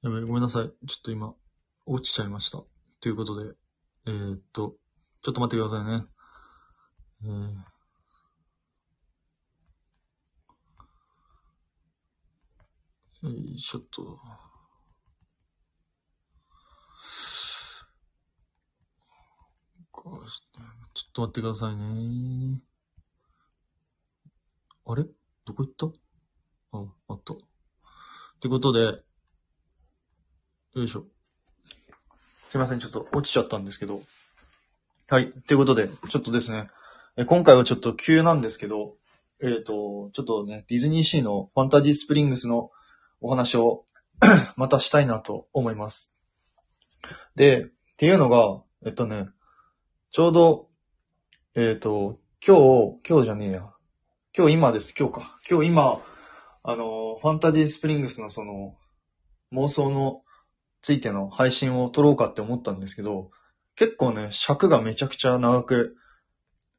やべ、ごめんなさい。ちょっと今、落ちちゃいました。ということで、えー、っと、ちょっと待ってくださいね。えー、よいしょっと。ちょっと待ってくださいね。あれ？どこ行った？あ、あった。ってことで、よいしょ。すいません、ちょっと落ちちゃったんですけど。はい。ということで、ちょっとですね、え今回はちょっと急なんですけど、えっ、と、ちょっとね、ディズニーシーのファンタジースプリングスのお話を またしたいなと思います。で、っていうのが、えっとね、ちょうど、えっ、と、今日、今日じゃねえや。今日今です、今日か。今日今、あの、ファンタジースプリングスのその、妄想のついての配信を撮ろうかって思ったんですけど、結構ね、尺がめちゃくちゃ長く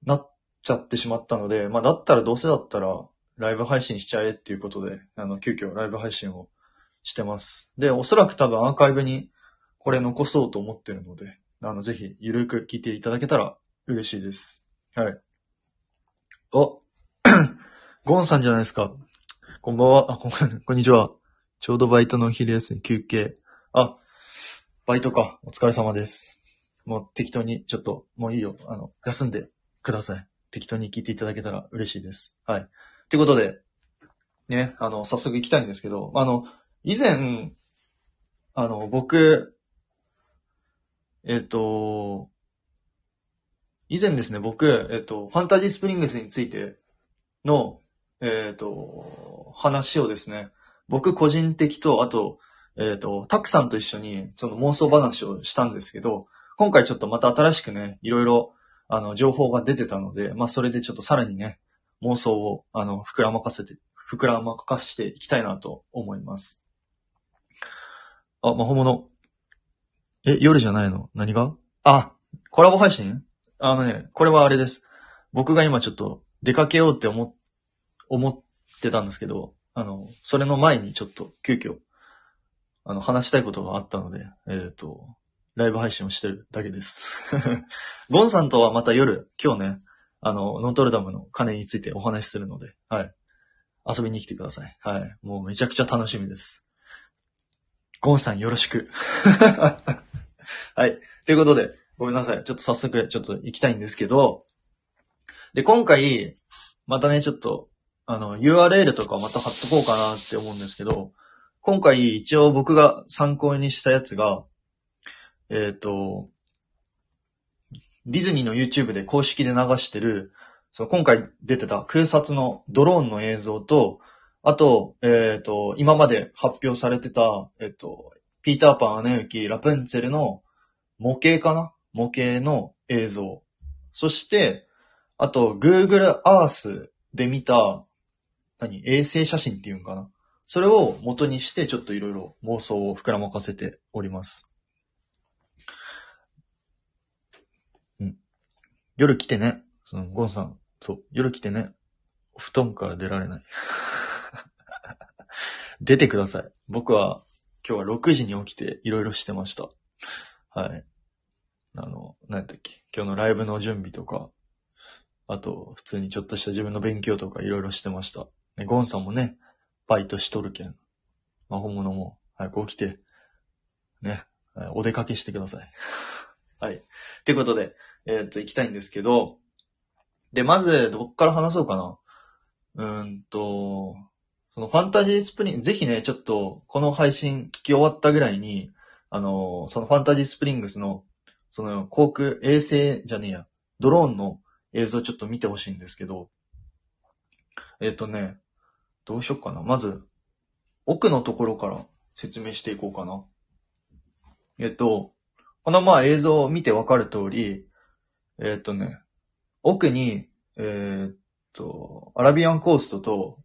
なっちゃってしまったので、まあだったらどうせだったらライブ配信しちゃえっていうことで、あの、急遽ライブ配信をしてます。で、おそらく多分アーカイブにこれ残そうと思ってるので、あの、ぜひ、ゆるく聞いていただけたら嬉しいです。はい。お ゴンさんじゃないですか。こんばんは。あ、こんこんにちは。ちょうどバイトの昼休み休憩。あ、バイトか。お疲れ様です。もう適当に、ちょっと、もういいよ。あの、休んでください。適当に聞いていただけたら嬉しいです。はい。ということで、ね、あの、早速行きたいんですけど、あの、以前、あの、僕、えっ、と、以前ですね、僕、えっ、と、ファンタジースプリングスについての、えっ、と、話をですね、僕個人的と、あと、えっ、と、たくさんと一緒に、その妄想話をしたんですけど、今回ちょっとまた新しくね、いろいろ、あの、情報が出てたので、まあ、それでちょっとさらにね、妄想を、あの、膨らまかせて、膨らまかしていきたいなと思います。あ、魔法物。え、夜じゃないの？何が？あ、コラボ配信？あのね、これはあれです。僕が今ちょっと出かけようって思、思ってたんですけど、あの、それの前にちょっと急遽、あの、話したいことがあったので、えっ、と、ライブ配信をしてるだけです。ゴンさんとはまた夜、今日ね、あの、ノートルダムの鐘についてお話しするので、はい。遊びに来てください。はい。もうめちゃくちゃ楽しみです。ゴンさんよろしく。はい。ということで、ごめんなさい。ちょっと早速、ちょっと行きたいんですけど、で、今回、またね、ちょっと、あの、URL とかまた貼っとこうかなって思うんですけど、今回一応僕が参考にしたやつが、えっ、と、ディズニーの YouTube で公式で流してる、その今回出てた空撮のドローンの映像と、あと、えっ、と、今まで発表されてた、えっ、と、ピーターパン、アナ雪、ラプンツェルの模型かな？模型の映像。そして、あと、Google Earth で見た、何？衛星写真っていうんかな？それを元にして、ちょっといろいろ妄想を膨らまかせております。うん。夜来てね。その、ゴンさん。そう。夜来てね。布団から出られない。出てください。僕は、今日は6時に起きていろいろしてました。はい。あの、何やったっけ。今日のライブの準備とか、あと、普通にちょっとした自分の勉強とかいろいろしてました。ゴンさんもね、バイトしとるけん。魔法物も早く起きて、ね、お出かけしてください。はい。ってことで、えーっと、行きたいんですけど、で、まず、どっから話そうかな。うーんと、そのファンタジースプリング、ぜひね、ちょっと、この配信聞き終わったぐらいに、あの、そのファンタジースプリングスの、その航空、衛星じゃねえや、ドローンの映像ちょっと見てほしいんですけど、えっ、とね、どうしよっかな。まず、奥のところから説明していこうかな。えっと、このまあ映像を見てわかる通り、えっとね、奥に、えっと、アラビアンコーストと、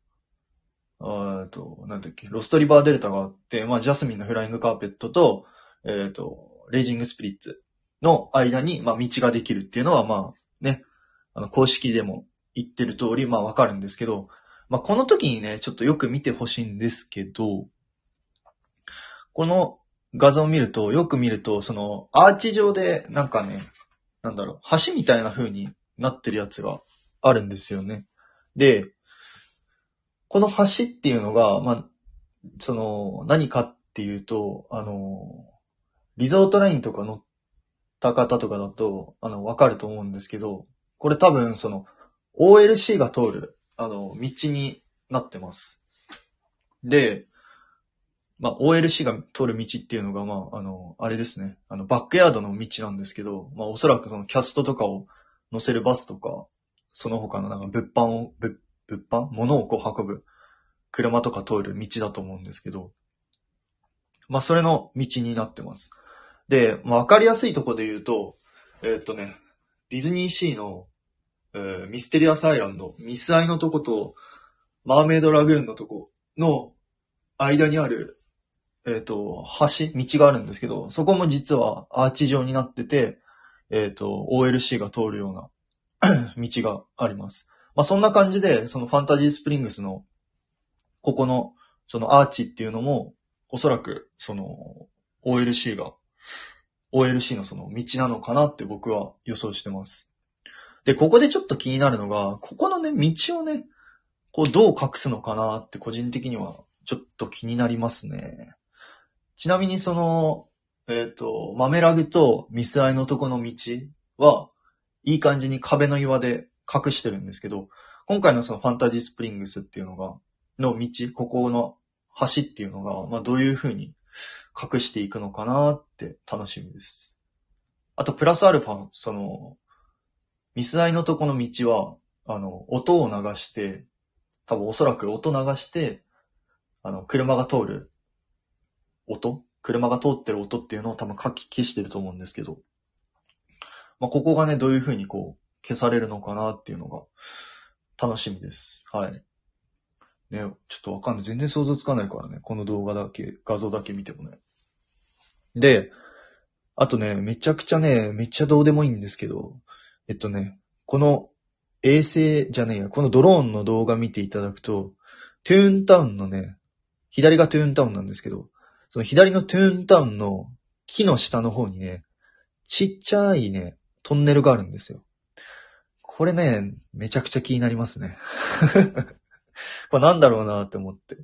えっと、なんだっけ、ロストリバーデルタがあって、まあ、ジャスミンのフライングカーペットと、えっと、レイジングスピリッツの間に、まあ、道ができるっていうのは、まあ、ね、あの、公式でも言ってる通り、まあ、わかるんですけど、まあ、この時にね、ちょっとよく見てほしいんですけど、この画像を見ると、よく見ると、その、アーチ状で、なんかね、なんだろう、橋みたいな風になってるやつがあるんですよね。で、この橋っていうのが、まあ、その、何かっていうと、あの、リゾートラインとか乗った方とかだと、あの、わかると思うんですけど、これ多分、その、OLC が通る、あの、道になってます。で、まあ、OLC が通る道っていうのが、まあ、あの、あれですね。あの、バックヤードの道なんですけど、まあ、おそらくそのキャストとかを乗せるバスとか、その他のなんか物販を、物、物販？物をこう運ぶ車とか通る道だと思うんですけど、まあ、それの道になってます。で、まあ、わかりやすいとこで言うと、えー、っとね、ディズニーシーの、ミステリアスアイランド、ミスアイのとこと、マーメイドラグーンのとこの間にある、えっ、ー、と、橋、道があるんですけど、そこも実はアーチ状になってて、えっ、ー、と、OLC が通るような 道があります。まあ、そんな感じで、そのファンタジースプリングスの、ここの、そのアーチっていうのも、おそらく、その、OLC が、OLC のその道なのかなって僕は予想してます。で、ここでちょっと気になるのが、ここのね、道をね、こうどう隠すのかなって個人的にはちょっと気になりますね。ちなみにその、えっ、ー、と、マメラグとミスアイのとこの道は、いい感じに壁の岩で隠してるんですけど、今回のそのファンタジースプリングスっていうのが、の道、ここの橋っていうのが、まあどういう風に隠していくのかなって楽しみです。あと、プラスアルファ、その、ミスアイのとこの道は、あの、音を流して、多分おそらく音流して、あの、車が通る音車が通ってる音っていうのを多分書き消してると思うんですけど、まあ、ここがね、どういう風にこう、消されるのかなっていうのが、楽しみです。はい。ね、ちょっとわかんない。全然想像つかないからね。この動画だけ、画像だけ見てもね。で、あとね、めちゃくちゃね、めっちゃどうでもいいんですけど、えっとね、この衛星じゃねえや、このドローンの動画見ていただくと、トゥーンタウンのね、左がトゥーンタウンなんですけど、その左のトゥーンタウンの木の下の方にね、ちっちゃいね、トンネルがあるんですよ。これね、めちゃくちゃ気になりますね。これなんだろうなって思って。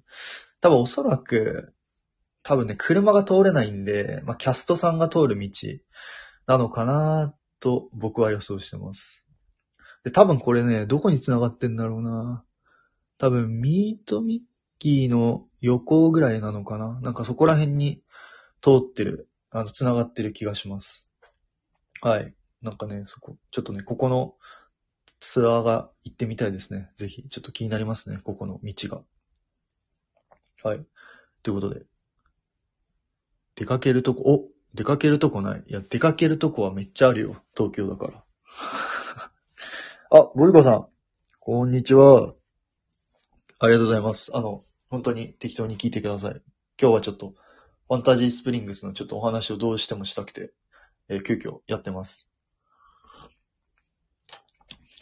多分おそらく、多分ね、車が通れないんで、まあ、キャストさんが通る道なのかなと僕は予想してます。で、多分これね、どこに繋がってんだろうな多分、ミートミッキーの横ぐらいなのかななんかそこら辺に通ってる、あの、繋がってる気がします。はい。なんかね、そこ、ちょっとね、ここのツアーが行ってみたいですね。ぜひ、ちょっと気になりますね、ここの道が。はい。ということで。出かけるとこ、お出かけるとこない。いや、出かけるとこはめっちゃあるよ。東京だから。あ、ボリコさん。こんにちは。ありがとうございます。あの、本当に適当に聞いてください。今日はちょっと、ファンタジースプリングスのちょっとお話をどうしてもしたくて、えー、急遽やってます。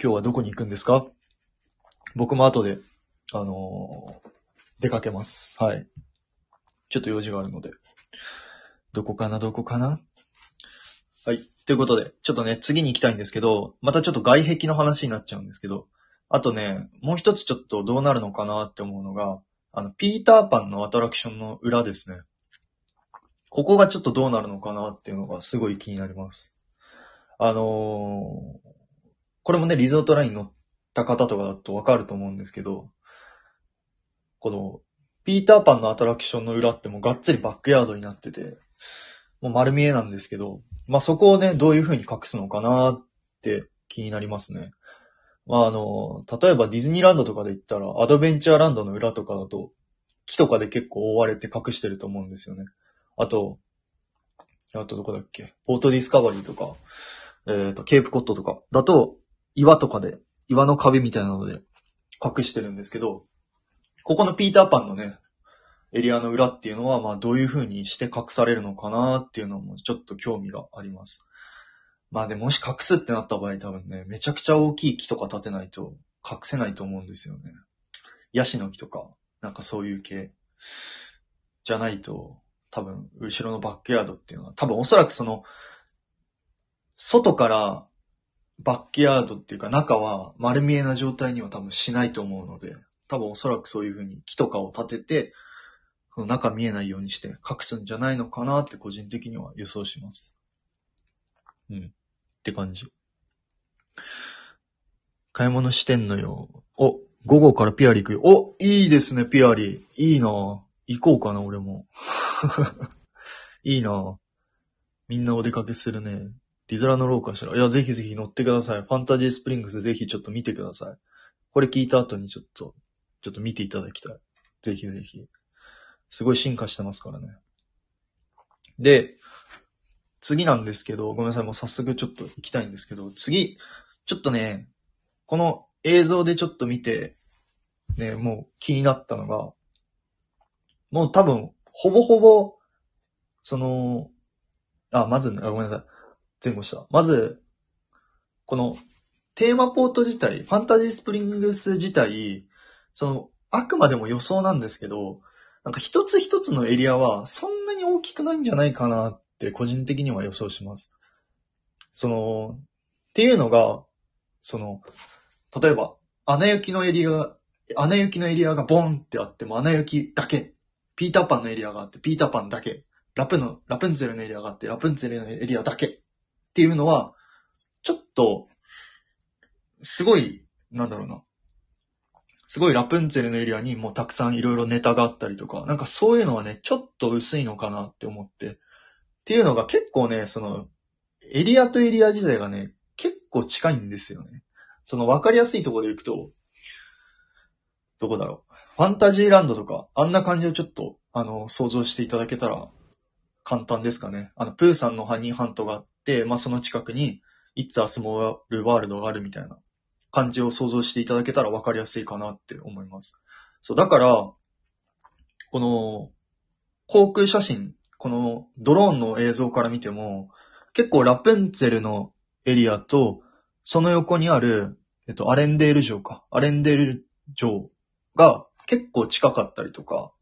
今日はどこに行くんですか？僕も後で、あのー、出かけます。はい。ちょっと用事があるので。どこかな、どこかな？はい。ということで、ちょっとね、次に行きたいんですけど、またちょっと外壁の話になっちゃうんですけど、あとね、もう一つちょっとどうなるのかなって思うのが、あの、ピーターパンのアトラクションの裏ですね。ここがちょっとどうなるのかなっていうのがすごい気になります。あのー、これもね、リゾートライン乗った方とかだとわかると思うんですけど、この、ピーターパンのアトラクションの裏ってもうがっつりバックヤードになってて、もう丸見えなんですけど、まあ、そこをね、どういう風に隠すのかなって気になりますね。まあ、あの、例えばディズニーランドとかで言ったら、アドベンチャーランドの裏とかだと、木とかで結構覆われて隠してると思うんですよね。あと、あとどこだっけ？ポートディスカバリーとか、えっ、ー、と、ケープコットとかだと、岩とかで、岩の壁みたいなので隠してるんですけど、ここのピーターパンのね、エリアの裏っていうのは、まあどういう風にして隠されるのかなっていうのもちょっと興味があります。まあでもし隠すってなった場合多分ね、めちゃくちゃ大きい木とか立てないと隠せないと思うんですよね。ヤシの木とか、なんかそういう系じゃないと多分、後ろのバックヤードっていうのは、多分おそらくその、外からバックヤードっていうか中は丸見えな状態には多分しないと思うので、多分おそらくそういう風に木とかを立てて、中見えないようにして隠すんじゃないのかなって個人的には予想します。うん。って感じ。買い物してんのよ。お、午後からピアリ行くよ。お、いいですね、ピアリ。いいな行こうかな、俺も。いいなみんなお出かけするね。リゾラのローかしら。いや、ぜひぜひ乗ってください。ファンタジースプリングスぜひちょっと見てください。これ聞いた後にちょっと、ちょっと見ていただきたい。ぜひぜひ。すごい進化してますからね。で、次なんですけど、ごめんなさい、もう早速ちょっと行きたいんですけど、次、ちょっとね、この映像でちょっと見て、ね、もう気になったのが、もう多分、ほぼほぼ、その、あ、まず、あごめんなさい。前後した。まず、この、テーマポート自体、ファンタジースプリングス自体、その、あくまでも予想なんですけど、なんか一つ一つのエリアはそんなに大きくないんじゃないかなって個人的には予想します。その、っていうのが、その、例えば、穴行きのエリア、穴行きのエリアがボンってあっても穴行きだけ。ピーターパンのエリアがあって、ピーターパンだけ。ラプの、ラプンツェルのエリアがあって、ラプンツェルのエリアだけ。っていうのは、ちょっと、すごい、なんだろうな。すごいラプンツェルのエリアにもうたくさんいろいろネタがあったりとか、なんかそういうのはね、ちょっと薄いのかなって思って。っていうのが結構ね、その、エリアとエリア自体がね、結構近いんですよね。その分かりやすいところで行くと、どこだろう。ファンタジーランドとか、あんな感じをちょっと、あの、想像していただけたら、簡単ですかね。あの、プーさんのハニーハントがあって、まあ、その近くに、It's a Small World があるみたいな感じを想像していただけたら分かりやすいかなって思います。そう、だから、この、航空写真、このドローンの映像から見ても、結構ラプンツェルのエリアと、その横にある、えっと、アレンデール城か。アレンデール城が結構近かったりとか、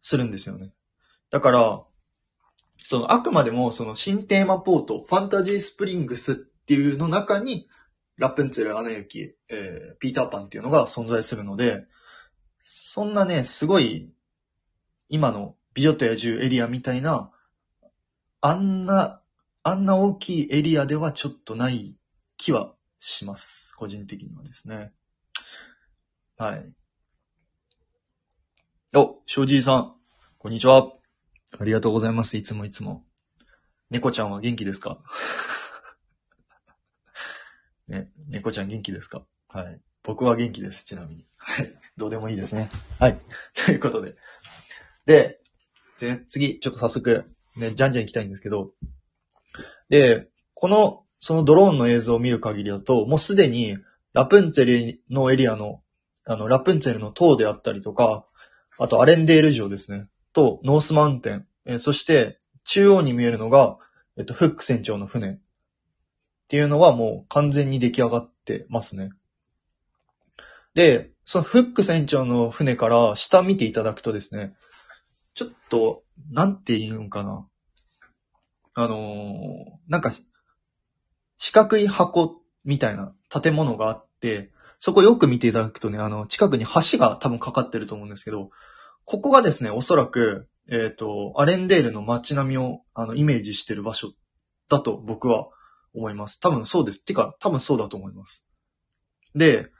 するんですよね。だから、その、あくまでも、その、新テーマポート、ファンタジースプリングスっていうの中に、ラプンツェル、アナ雪、えー、ピーターパンっていうのが存在するので、そんなね、すごい、今の美女と野獣エリアみたいな、あんな、あんな大きいエリアではちょっとない気はします。個人的にはですね。はい。お、庄司さん。こんにちは。ありがとうございます。いつもいつも。猫ちゃんは元気ですか？ね、猫ちゃん元気ですか？はい。僕は元気です。ちなみに。はい。どうでもいいですね。はい。ということで。で、で、次、ちょっと早速、ね、じゃんじゃん行きたいんですけど、で、この、そのドローンの映像を見る限りだと、もうすでに、ラプンツェルのエリアの、あの、ラプンツェルの塔であったりとか、あとアレンデール城ですね。と、ノースマウンテン。えそして、中央に見えるのが、えっと、フック船長の船。っていうのはもう完全に出来上がってますね。で、そのフック船長の船から下見ていただくとですね、ちょっと、なんて言うんかな。あのーなんか、四角い箱みたいな建物があって、そこよく見ていただくとね、あの、近くに橋が多分かかってると思うんですけど、ここがですね、おそらく、えっ、と、アレンデールの街並みを、あの、イメージしてる場所だと僕は思います。多分そうです。てか、多分そうだと思います。で、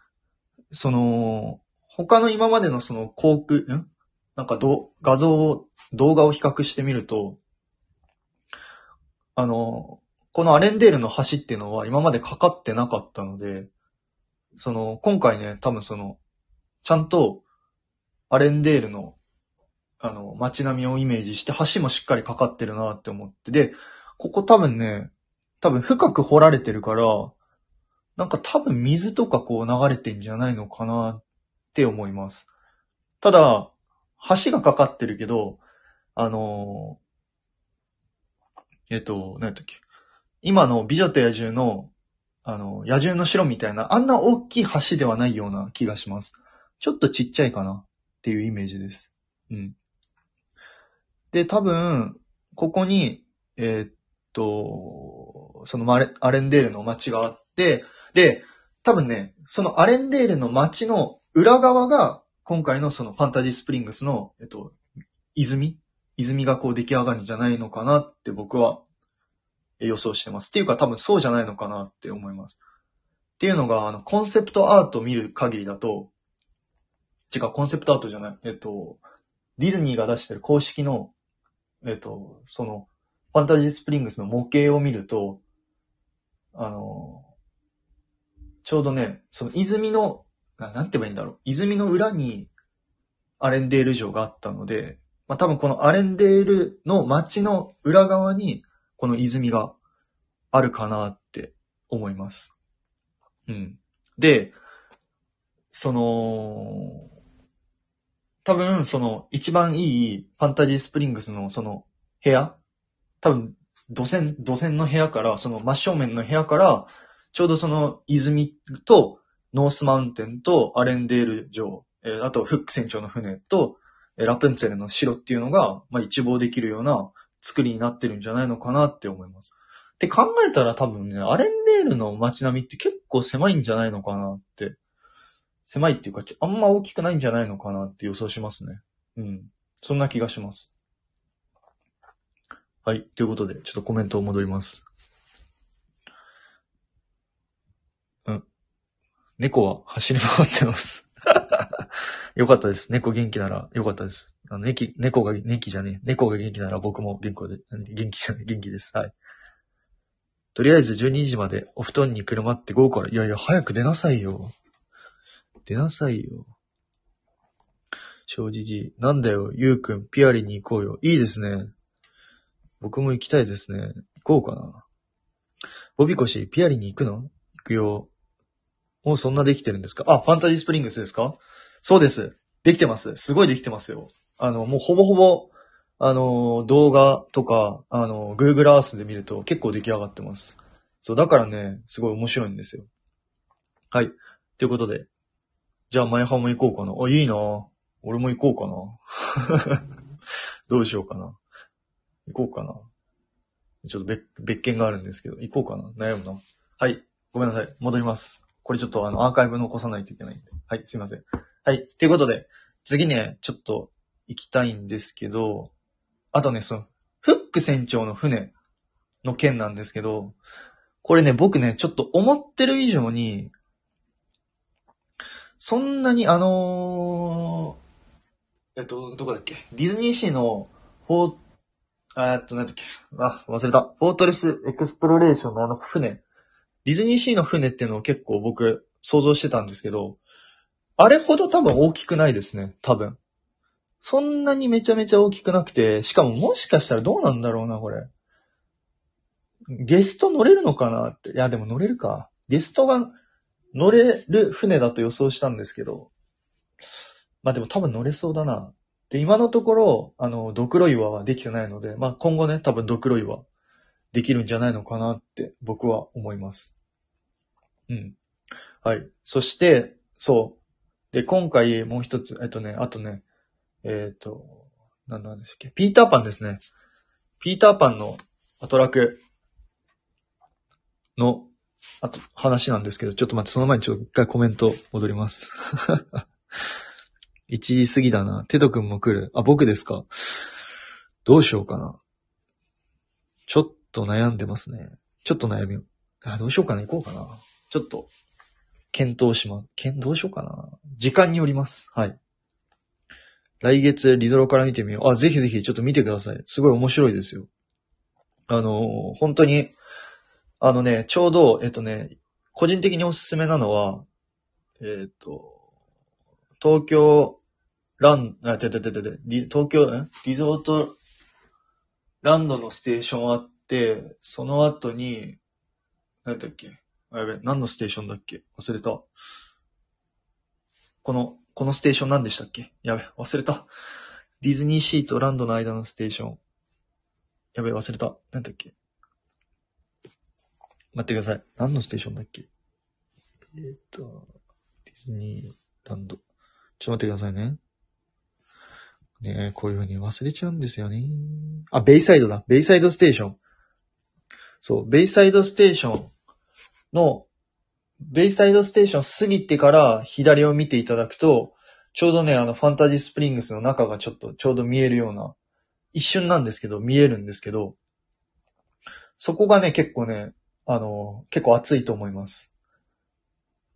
その、他の今までのその航空、ん？なんかど画像を、動画を比較してみると、あの、このアレンデールの橋っていうのは今までかかってなかったので、その、今回ね、多分その、ちゃんと、アレンデールの、あの、街並みをイメージして、橋もしっかりかかってるなって思って、で、ここ多分ね、多分深く掘られてるから、なんか多分水とかこう流れてんじゃないのかなって思います。ただ、橋がかかってるけど、あのえっと、何やったっけ。今の美女と野獣の、あの、野獣の城みたいな、あんな大きい橋ではないような気がします。ちょっとちっちゃいかなっていうイメージです。うん。で、多分、ここに、えーっと、そのアレンデールの街があって、で、多分ね、そのアレンデールの街の裏側が、今回のそのファンタジースプリングスの、えっと、泉？泉がこう出来上がるんじゃないのかなって僕は予想してます。っていうか多分そうじゃないのかなって思います。っていうのが、あの、コンセプトアートを見る限りだと、違う、コンセプトアートじゃない。えっと、ディズニーが出してる公式の、えっと、その、ファンタジースプリングスの模型を見ると、あの、ちょうどね、その泉の、なんて言えばいいんだろう。泉の裏にアレンデール城があったので、まあ多分このアレンデールの街の裏側にこの泉があるかなって思います。うん。で、その、多分その一番いいファンタジースプリングスのその部屋多分土線、土線の部屋から、その真正面の部屋から、ちょうどその泉とノースマウンテンとアレンデール城、えーあとフック船長の船と、えーラプンツェルの城っていうのが、まあ、一望できるような作りになってるんじゃないのかなって思います。って考えたら多分ね、アレンデールの街並みって結構狭いんじゃないのかなって。狭いっていうか、あんま大きくないんじゃないのかなって予想しますね。うん。そんな気がします。はい。ということで、ちょっとコメントを戻ります。うん。猫は走り回ってます。よかったです。猫元気ならよかったです。あの、猫、猫が、猫じゃねえ。猫が元気なら僕も元気で、元気じゃねえ、元気です。はい。とりあえず12時までお布団にくるまって午後から、いやいや、早く出なさいよ。出なさいよ。正直、なんだよ、ゆうくん、ピアリに行こうよ。いいですね。僕も行きたいですね。行こうかな。ボビコシ、ピアリに行くの？行くよ。もうそんなできてるんですか？あ、ファンタジースプリングスですか？そうです。できてます。すごいできてますよ。あの、もうほぼほぼ、あの、動画とか、あの、Google Earth で見ると結構出来上がってます。そう、だからね、すごい面白いんですよ。はい。ということで。じゃあ、前半も行こうかな。あ、いいな俺も行こうかな。どうしようかな。行こうかな。ちょっと別、別件があるんですけど、行こうかな。悩むな。はい。ごめんなさい。戻ります。これちょっとあの、アーカイブ残さないといけないんで。はい、すいません。はい。ということで、次ね、ちょっと行きたいんですけど、あとね、その、フック船長の船の件なんですけど、これね、僕ね、ちょっと思ってる以上に、そんなにあのーえっと、どこだっけ？ディズニーシーのフォー、あーっと、なんだっけあ、忘れた。フォートレスエクスプロレーションのあの船。ディズニーシーの船っていうのを結構僕想像してたんですけど、あれほど多分大きくないですね。多分。そんなにめちゃめちゃ大きくなくて、しかももしかしたらどうなんだろうな、これ。ゲスト乗れるのかなって。いや、でも乗れるか。ゲストが乗れる船だと予想したんですけど。まあでも多分乗れそうだな。で、今のところ、あの、ドクロ岩はできてないので、まあ今後ね、多分ドクロ岩できるんじゃないのかなって僕は思います。うん。はい。そして、そう。で、今回もう一つ、えっとね、あとね、えっ、と、なんなんでしたっけ？ピーターパンですね。ピーターパンのアトラクの、あと、話なんですけど、ちょっと待って、その前にちょっと一回コメント戻ります。1時過ぎだな。テト君も来る。あ、僕ですかどうしようかな。ちょっと悩んでますね。ちょっと悩みを。あ、どうしようかな。行こうかな。ちょっと、検討しま、検どうしようかな。時間によります。はい。来月リゾロから見てみよう。あ、ぜひぜひちょっと見てください。すごい面白いですよ。あの本当に、あのね、ちょうど、えっとね、個人的におすすめなのは、えっと、東京ラン、あ、ててててて、東京、ん？リゾートランドのステーションあって、その後に、何だっけ？あ、やべ、何のステーションだっけ？忘れた。この、このステーション何でしたっけ？やべ、忘れた。ディズニーシーとランドの間のステーション。やべ、忘れた。何だっけ？待ってください。何のステーションだっけ？えっと、ディズニーランド。ちょっと待ってくださいね。ねえこういう風に忘れちゃうんですよね。あ、ベイサイドだ。ベイサイドステーション。そう、ベイサイドステーションの、ベイサイドステーション過ぎてから左を見ていただくと、ちょうどね、あの、ファンタジースプリングスの中がちょっとちょうど見えるような、一瞬なんですけど、見えるんですけど、そこがね、結構ね、あの、結構熱いと思います。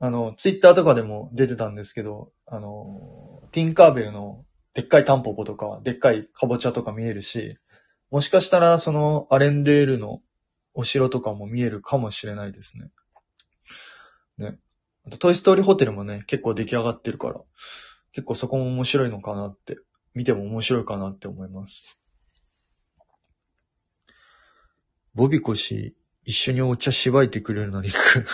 あの、ツイッターとかでも出てたんですけど、あの、ティンカーベルのでっかいタンポポとか、でっかいカボチャとか見えるし、もしかしたらそのアレンデールのお城とかも見えるかもしれないですね。ね。あと、トイストーリーホテルもね、結構出来上がってるから、結構そこも面白いのかなって、見ても面白いかなって思います。ボビコ氏、一緒にお茶しばいてくれるのに行く。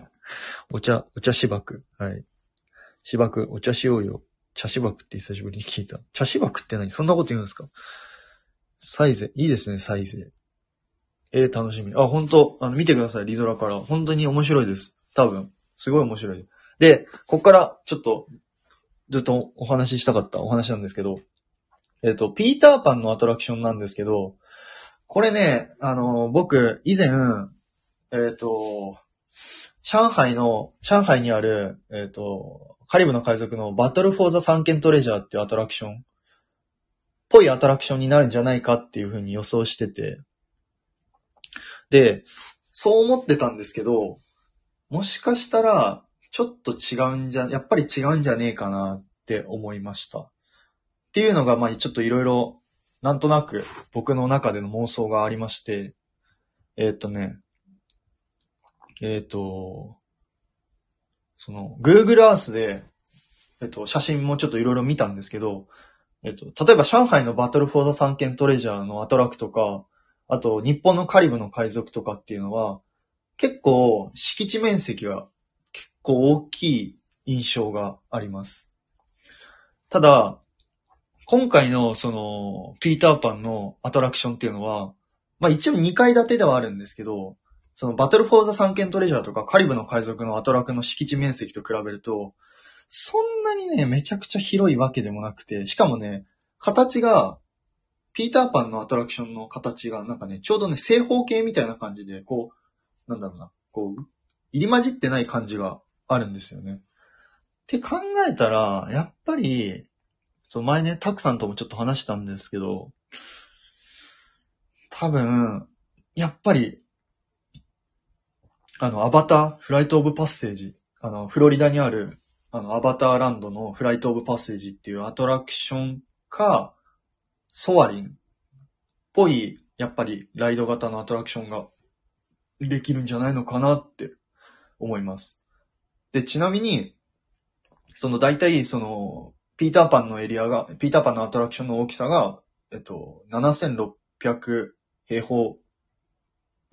お茶、お茶しばく。はい。しばく、お茶しようよ。茶しばくって久しぶりに聞いた。茶しばくって何？そんなこと言うんですか？サイゼ。いいですね、サイゼ。えー、楽しみ。あ、本当あの、見てください、リゾラから。本当に面白いです。多分。すごい面白い。で、こっから、ちょっと、ずっとお話ししたかったお話なんですけど、えっ、と、ピーターパンのアトラクションなんですけど、これね、あの、僕、以前、えっ、と、上海の、上海にある、えっ、と、カリブの海賊のバトルフォーザサンケントレジャーっていうアトラクション、っぽいアトラクションになるんじゃないかっていうふうに予想してて、で、そう思ってたんですけど、もしかしたら、ちょっと違うんじゃ、やっぱり違うんじゃねえかなって思いました。っていうのが、まあちょっといろいろ、なんとなく僕の中での妄想がありまして、えーっとね、えーっと、その、Google Earth で、えっと、写真もちょっといろいろ見たんですけど、えっと、例えば上海のバトルフォーザ三軒トレジャーのアトラクとか、あと日本のカリブの海賊とかっていうのは、結構敷地面積が結構大きい印象があります。ただ、今回のその、ピーターパンのアトラクションっていうのは、まあ一応2階建てではあるんですけど、そのバトルフォーザ三軒トレジャーとかカリブの海賊のアトラクの敷地面積と比べると、そんなにね、めちゃくちゃ広いわけでもなくて、しかもね、形が、ピーターパンのアトラクションの形がなんかね、ちょうどね、正方形みたいな感じで、こう、なんだろうな、こう、入り混じってない感じがあるんですよね。って考えたら、やっぱり、そう前ね、タクさんともちょっと話したんですけど、多分、やっぱり、あの、アバター、フライトオブパッセージ、あの、フロリダにある、あの、アバターランドのフライトオブパッセージっていうアトラクションか、ソアリンっぽい、やっぱりライド型のアトラクションができるんじゃないのかなって思います。で、ちなみに、その大体、その、ピーターパンのエリアが、ピーターパンのアトラクションの大きさが、えっと、7600平方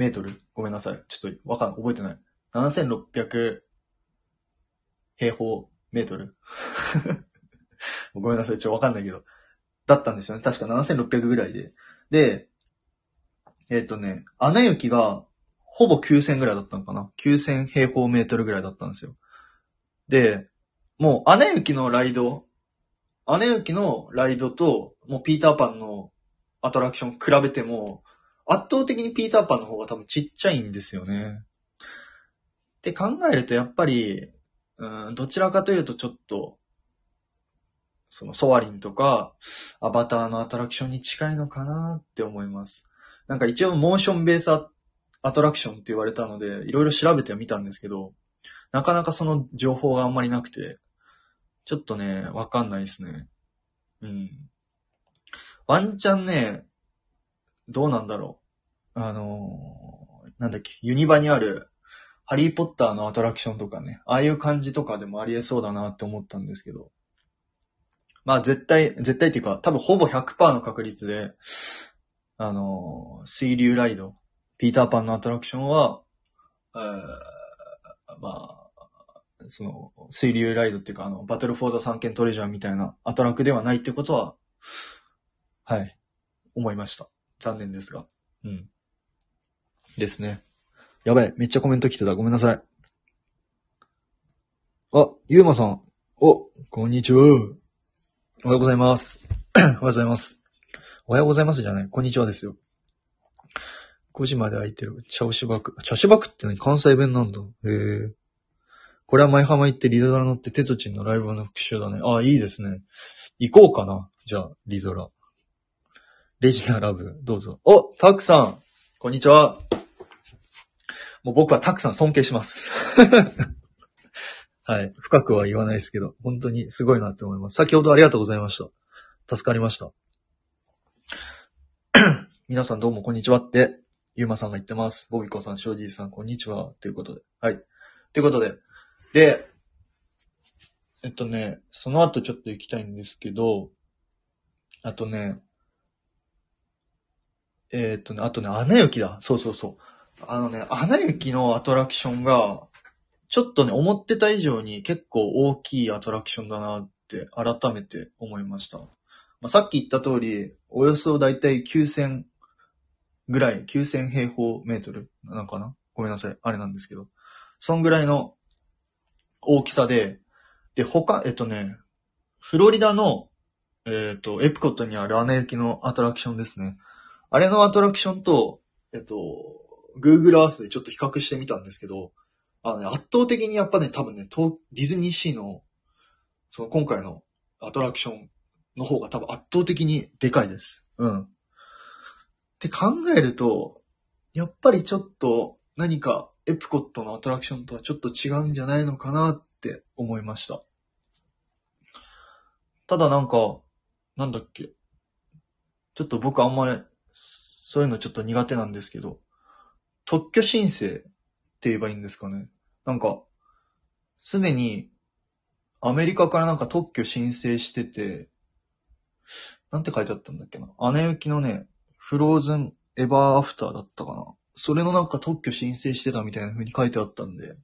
メートルごめんなさい。ちょっとわかん、覚えてない。7600平方メートル ごめんなさい。ちょっとわかんないけど。だったんですよね。確か7600ぐらいで。で、えっ、とね、アナ雪がほぼ9000ぐらいだったのかな ?9000 平方メートルぐらいだったんですよ。で、もうアナ雪のライド、アナ雪のライドと、もうピーターパンのアトラクション比べても、圧倒的にピーターパンの方が多分ちっちゃいんですよね。って考えるとやっぱり、うん、どちらかというとちょっと、そのソアリンとか、アバターのアトラクションに近いのかなって思います。なんか一応モーションベースアアトラクションって言われたので、いろいろ調べてみたんですけど、なかなかその情報があんまりなくて、ちょっとね、わかんないですね。うん。ワンチャンね、どうなんだろう。あのーなんだっけ、ユニバにある、ハリーポッターのアトラクションとかね、ああいう感じとかでもありえそうだなって思ったんですけど。まあ絶対、絶対っていうか、多分ほぼ100%の確率で、あのー水流ライド、ピーターパンのアトラクションは、えーまあ、その、水流ライドっていうか、あの、バトルフォーザ三剣トレジャーみたいなアトラクではないってことは、はい、思いました。残念ですが。うん。ですね。やばい、めっちゃコメント来てた。ごめんなさい。あ、ゆうまさん。お、こんにちは。おはようございます。おはようございます。おはようございますじゃない。こんにちはですよ。5時まで空いてる。茶をしばく。茶しばくって何？関西弁なんだ。へえ。これは舞浜行ってリゾラ乗ってテトチンのライブの復習だね。あ、いいですね。行こうかな。じゃあ、リゾラ。レジナラブ、どうぞ。お、タクさんこんにちは。もう僕はタクさん尊敬します。はい。深くは言わないですけど、本当にすごいなって思います。先ほどありがとうございました。助かりました。皆さんどうもこんにちはって、ゆうまさんが言ってます。ボビコさん、ショージーさん、こんにちは。ということで。はい。ということで。で、えっとね、その後ちょっと行きたいんですけど、あとね、えっとね、あとね、アナ雪だ。そうそうそう。あのね、アナ雪のアトラクションが、ちょっとね、思ってた以上に結構大きいアトラクションだなって改めて思いました。まあ、さっき言った通り、およそだいたい9000ぐらい、9000平方メートルなのかな？ごめんなさい。あれなんですけど。そんぐらいの大きさで、で、他、えっとね、フロリダの、えっと、エプコットにあるアナ雪のアトラクションですね。あれのアトラクションと、えっと、Google Earth でちょっと比較してみたんですけど、あのね、圧倒的にやっぱね、多分ね、ディズニーシーの、その今回のアトラクションの方が多分圧倒的にでかいです。うん。って考えると、やっぱりちょっと何かエプコットのアトラクションとはちょっと違うんじゃないのかなって思いました。ただなんか、なんだっけ。ちょっと僕あんまり、そういうのちょっと苦手なんですけど、特許申請って言えばいいんですかね？なんか、すでにアメリカからなんか特許申請してて、なんて書いてあったんだっけな？姉行きのね、フローズンエバーアフターだったかな？それのなんか特許申請してたみたいな風に書いてあったんで。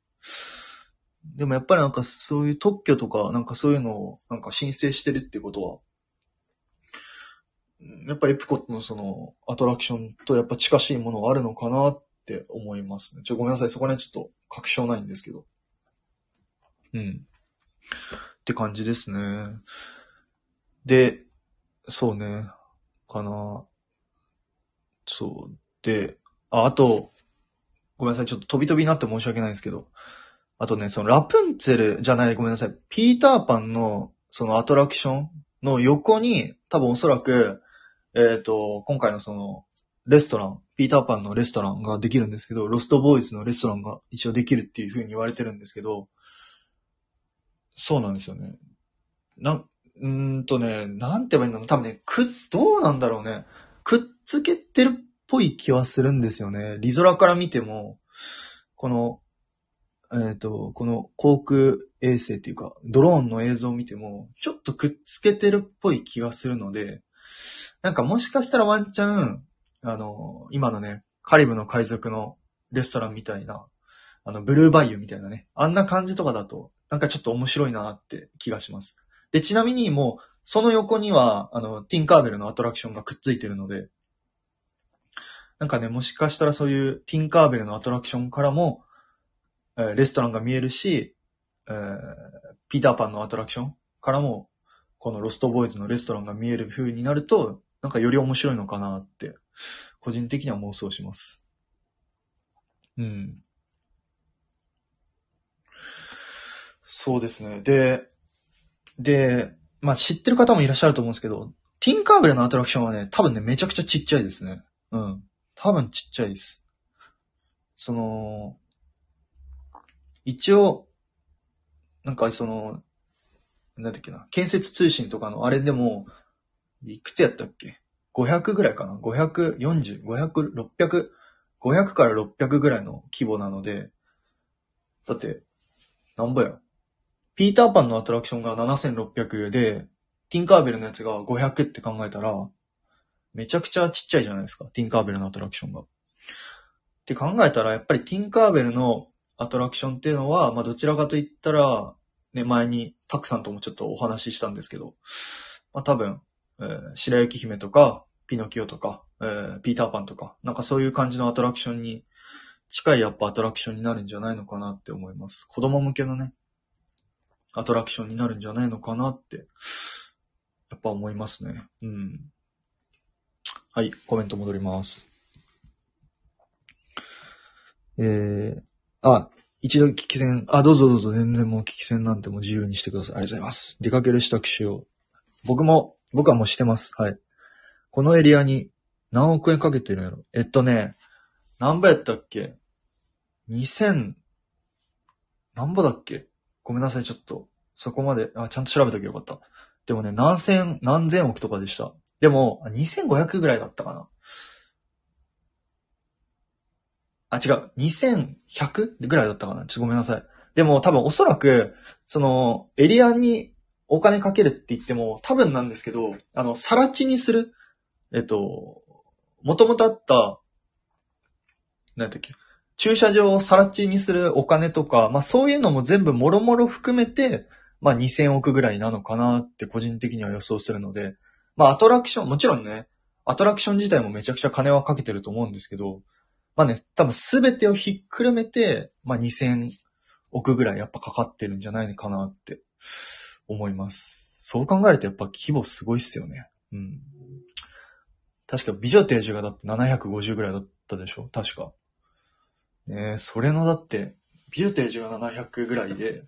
でもやっぱりなんかそういう特許とか、なんかそういうのをなんか申請してるってことは、やっぱエプコットのそのアトラクションとやっぱ近しいものがあるのかなって思いますね。ちょ、ごめんなさい。そこら辺ちょっと確証ないんですけど。うん。って感じですね。で、そうね。かな。そう。で、あ、あと、ごめんなさい。ちょっと飛び飛びになって申し訳ないんですけど。あとね、そのラプンツェルじゃない、ごめんなさい。ピーターパンのそのアトラクションの横に、多分おそらく、えっ、と、今回のその、レストラン、ピーターパンのレストランができるんですけど、ロストボーイズのレストランが一応できるっていう風に言われてるんですけど、そうなんですよね。なん、うんとね、なんて言えばいいんだろう。多分ね、く、どうなんだろうね。くっつけてるっぽい気はするんですよね。リゾラから見ても、この、えっ、と、この航空衛星っていうか、ドローンの映像を見ても、ちょっとくっつけてるっぽい気がするので、なんかもしかしたらワンチャン、あの、今のね、カリブの海賊のレストランみたいな、あの、ブルーバイユみたいなね、あんな感じとかだと、なんかちょっと面白いなって気がします。で、ちなみにもう、その横には、あの、ティンカーベルのアトラクションがくっついてるので、なんかね、もしかしたらそういうティンカーベルのアトラクションからも、えーレストランが見えるし、えーピーターパンのアトラクションからも、このロストボーイズのレストランが見える風になると、なんかより面白いのかなって、個人的には妄想します。うん。そうですね。で、で、まあ知ってる方もいらっしゃると思うんですけど、ティンカーベルのアトラクションはね、多分ね、めちゃくちゃちっちゃいですね。うん。多分ちっちゃいです。その、一応、なんかその、なんだっけな、建設通信とかのあれでも、いくつやったっけ ?500 ぐらいかな ?540、500、600、500から600ぐらいの規模なので、だって、なんぼや。ピーターパンのアトラクションが7600で、ティンカーベルのやつが500って考えたら、めちゃくちゃちっちゃいじゃないですか、ティンカーベルのアトラクションが。って考えたら、やっぱりティンカーベルのアトラクションっていうのは、まあどちらかと言ったら、ね、前にタクさんともちょっとお話ししたんですけど、まあ多分、えー白雪姫とか、ピノキオとか、えーピーターパンとか、なんかそういう感じのアトラクションに近いやっぱアトラクションになるんじゃないのかなって思います。子供向けのね、アトラクションになるんじゃないのかなってやっぱ思いますね。うん。はい、コメント戻ります。えー、あ、一度聞き戦、あ、どうぞどうぞ、全然もう聞き戦なんてもう自由にしてください。ありがとうございます。出かける支度しよう。僕も、僕はもうしてます。はい。このエリアに何億円かけてるんやろ？えっとね、何ぼやったっけ ?2000、何ぼだっけ？ごめんなさい、ちょっと。そこまで、あ、ちゃんと調べときゃよかった。でもね、何千、何千億とかでした。でも、2500ぐらいだったかな。あ、違う。2100ぐらいだったかな。ちょっとごめんなさい。でも多分おそらく、その、エリアにお金かけるって言っても、多分なんですけど、あの、さら地にする、えっと、もともとあった、なんだっけ、駐車場をさら地にするお金とか、まあそういうのも全部もろもろ含めて、まあ2000億ぐらいなのかなって個人的には予想するので、まあアトラクション、もちろんね、アトラクション自体もめちゃくちゃ金はかけてると思うんですけど、まあね、多分すべてをひっくるめて、まあ2000億ぐらいやっぱかかってるんじゃないかなって思います。そう考えるとやっぱ規模すごいっすよね。うん。確か美女と野獣がだって750ぐらいだったでしょ確か。ねえ、それのだって、美女と野獣が700ぐらいで、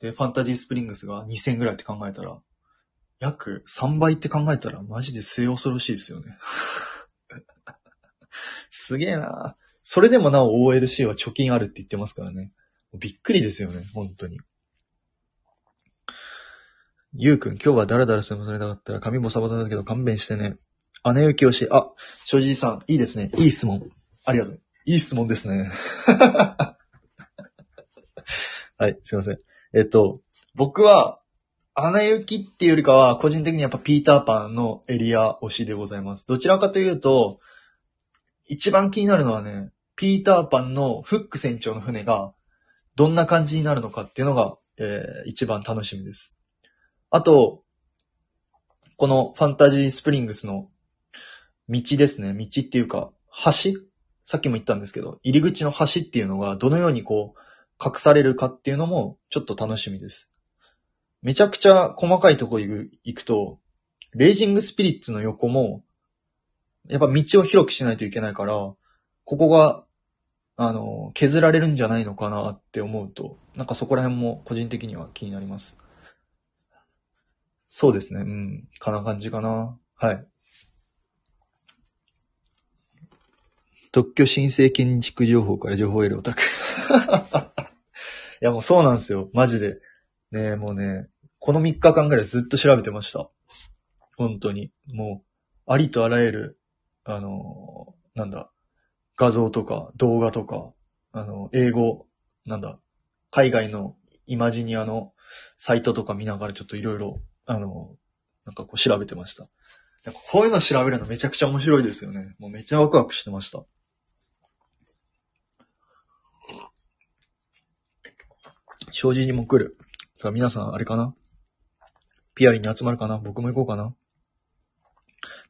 で、ファンタジースプリングスが2000ぐらいって考えたら、約3倍って考えたらマジで末恐ろしいですよね。すげえなそれでもなお OLC は貯金あるって言ってますからね。びっくりですよね、本当に。ゆうくん、今日はダラダラするのそれなかったら髪ボサボサだけど勘弁してね。姉行きをし、あ、正直さん、いいですね。いい質問。ありがとう。いい質問ですね。はい、すいません。えっと、僕は、穴行きっていうよりかは、個人的にやっぱピーターパンのエリア推しでございます。どちらかというと、一番気になるのはね、ピーターパンのフック船長の船が、どんな感じになるのかっていうのが、えー一番楽しみです。あと、このファンタジースプリングスの道ですね。道っていうか、橋？さっきも言ったんですけど、入り口の橋っていうのがどのようにこう、隠されるかっていうのもちょっと楽しみです。めちゃくちゃ細かいとこ行く行くと、レイジングスピリッツの横も、やっぱ道を広くしないといけないから、ここが、あの、削られるんじゃないのかなって思うと、なんかそこら辺も個人的には気になります。そうですね。うん。かな感じかな。はい。特許申請建築情報から情報を得るオタク。いやもうそうなんですよ。マジで。ね、もうね、この3日間ぐらいずっと調べてました。本当に。もう、ありとあらゆる、あのなんだ、画像とか動画とか、あの、英語、なんだ、海外のイマジニアのサイトとか見ながらちょっといろいろ、あの、なんかこう調べてました。こういうの調べるのめちゃくちゃ面白いですよね。もうめっちゃワクワクしてました。ショーにも来る。さあ皆さんあれかな？ピアリンに集まるかな？僕も行こうかな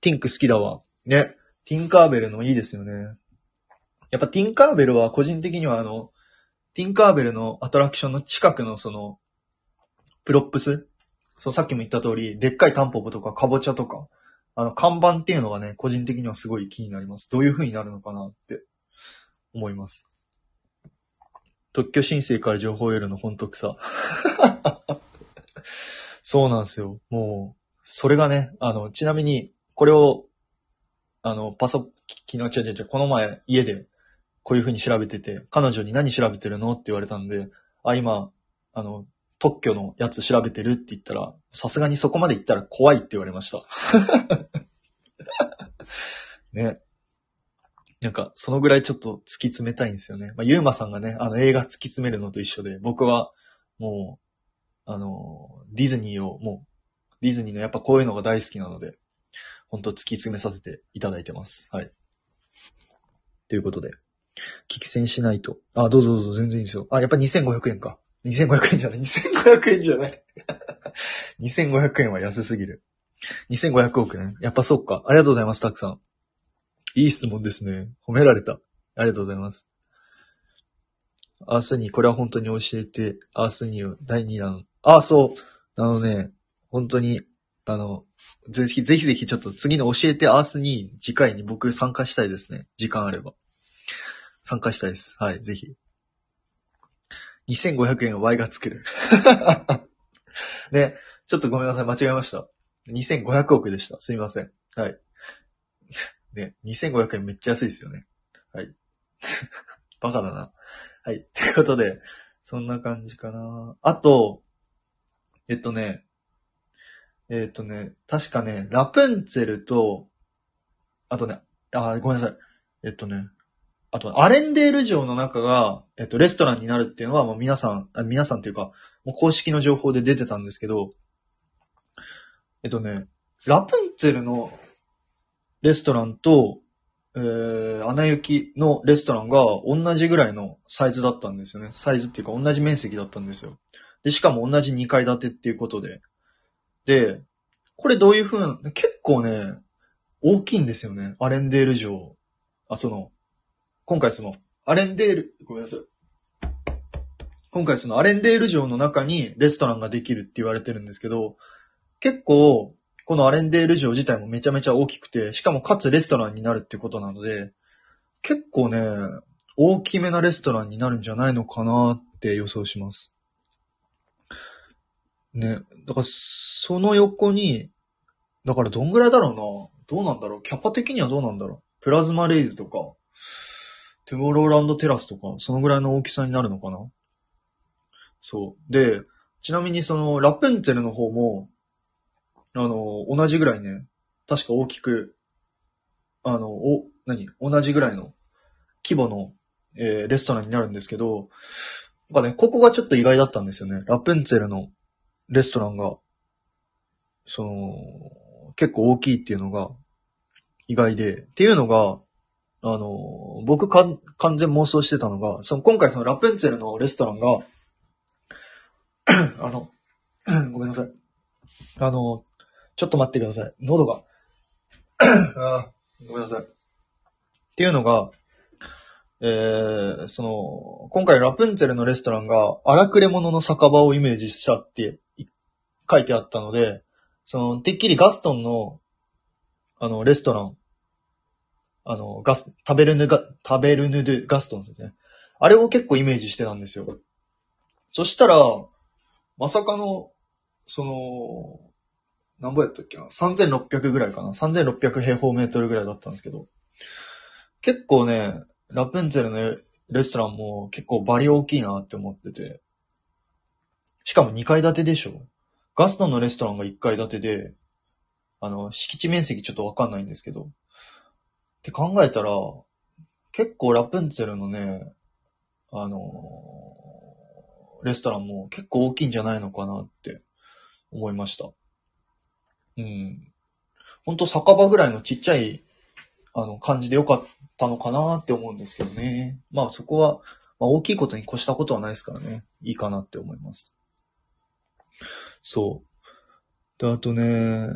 ティンク好きだわ。ね。ティンカーベルのいいですよね。やっぱティンカーベルは個人的にはあの、ティンカーベルのアトラクションの近くのその、 props そう、さっきも言った通り、でっかいタンポポとかカボチャとか、あの、看板っていうのがね、個人的にはすごい気になります。どういう風になるのかなって思います。特許申請から情報を得るの本当草。そうなんですよ。もう、それがね、あの、ちなみに、これを、あの、パソ、昨日、違う違う違う、この前、家で、こういう風に調べてて、彼女に何調べてるのって言われたんで、あ、今、あの、特許のやつ調べてるって言ったら、さすがにそこまで言ったら怖いって言われました。ね。なんか、そのぐらいちょっと突き詰めたいんですよね。まあ、ゆうまさんがね、あの映画突き詰めるのと一緒で、僕は、もう、あの、ディズニーを、もう、ディズニーのやっぱこういうのが大好きなので、本当突き詰めさせていただいてます。はい。ということで、聞き戦しないと。あ、どうぞどうぞ、全然いいですよ。あ、やっぱ2500円か。2500円じゃない。2500円じゃない。2500円は安すぎる。2500億円？やっぱそっか。ありがとうございます、たくさん。いい質問ですね。褒められた。ありがとうございます。アースに、これは本当に教えて、アースに第2弾。あ、そう。あのね、本当に、あの、ぜひ、ぜひぜひちょっと次の教えてアースに次回に僕参加したいですね。時間あれば。参加したいです。はい、ぜひ。2500円は Y が作る。ね、ちょっとごめんなさい、間違えました。2500億でした。すみません。はい。ね、2500円めっちゃ安いですよね。はい。バカだな。はい。ってことで、そんな感じかな。あと、えっとね、えっとね、確かね、ラプンツェルと、あとね、あ、ごめんなさい。えっとね、あと、アレンデール城の中が、えっと、レストランになるっていうのは、もう皆さん、あ皆さんというか、もう公式の情報で出てたんですけど、えっとね、ラプンツェルのレストランと、えー、アナ雪のレストランが同じぐらいのサイズだったんですよね。サイズっていうか同じ面積だったんですよ。で、しかも同じ2階建てっていうことで。で、これどういう風な、結構ね、大きいんですよね。アレンデール城。あ、その、今回その、アレンデール、ごめんなさい。今回そのアレンデール城の中にレストランができるって言われてるんですけど、結構、このアレンデール城自体もめちゃめちゃ大きくて、しかもかつレストランになるってことなので、結構ね、大きめなレストランになるんじゃないのかなって予想します。ね。だから、その横に、だからどんぐらいだろうな。どうなんだろう。キャパ的にはどうなんだろう。プラズマレイズとか、トゥモローランドテラスとか、そのぐらいの大きさになるのかな。そう。で、ちなみにその、ラプンツェルの方も、あの、同じぐらいね、確か大きく、あの、お、何？同じぐらいの規模の、えーレストランになるんですけど、なんかね、ここがちょっと意外だったんですよね。ラプンツェルのレストランが、その、結構大きいっていうのが意外で、っていうのが、あの、僕か完全妄想してたのが、その今回そのラプンツェルのレストランが、あの、ごめんなさい。あの、ちょっと待ってください。喉が。あごめんなさい。っていうのが、えー、その、今回ラプンツェルのレストランが荒くれ者の酒場をイメージしたって書いてあったので、その、てっきりガストンの、あの、レストラン、あの、ガス、食べるぬが、食べるぬでガストンですね。あれを結構イメージしてたんですよ。そしたら、まさかの、その、何ぼやったっけな ?3600 ぐらいかな ?3600 平方メートルぐらいだったんですけど。結構ね、ラプンツェルのレストランも結構バリ大きいなって思ってて。しかも2階建てでしょガストンのレストランが1階建てで、あの、敷地面積ちょっとわかんないんですけど。って考えたら、結構ラプンツェルのね、あのレストランも結構大きいんじゃないのかなって思いました。うん。ほんと酒場ぐらいのちっちゃい、あの、感じでよかったのかなって思うんですけどね。まあそこは、まあ大きいことに越したことはないですからね。いいかなって思います。そう。で、あとね、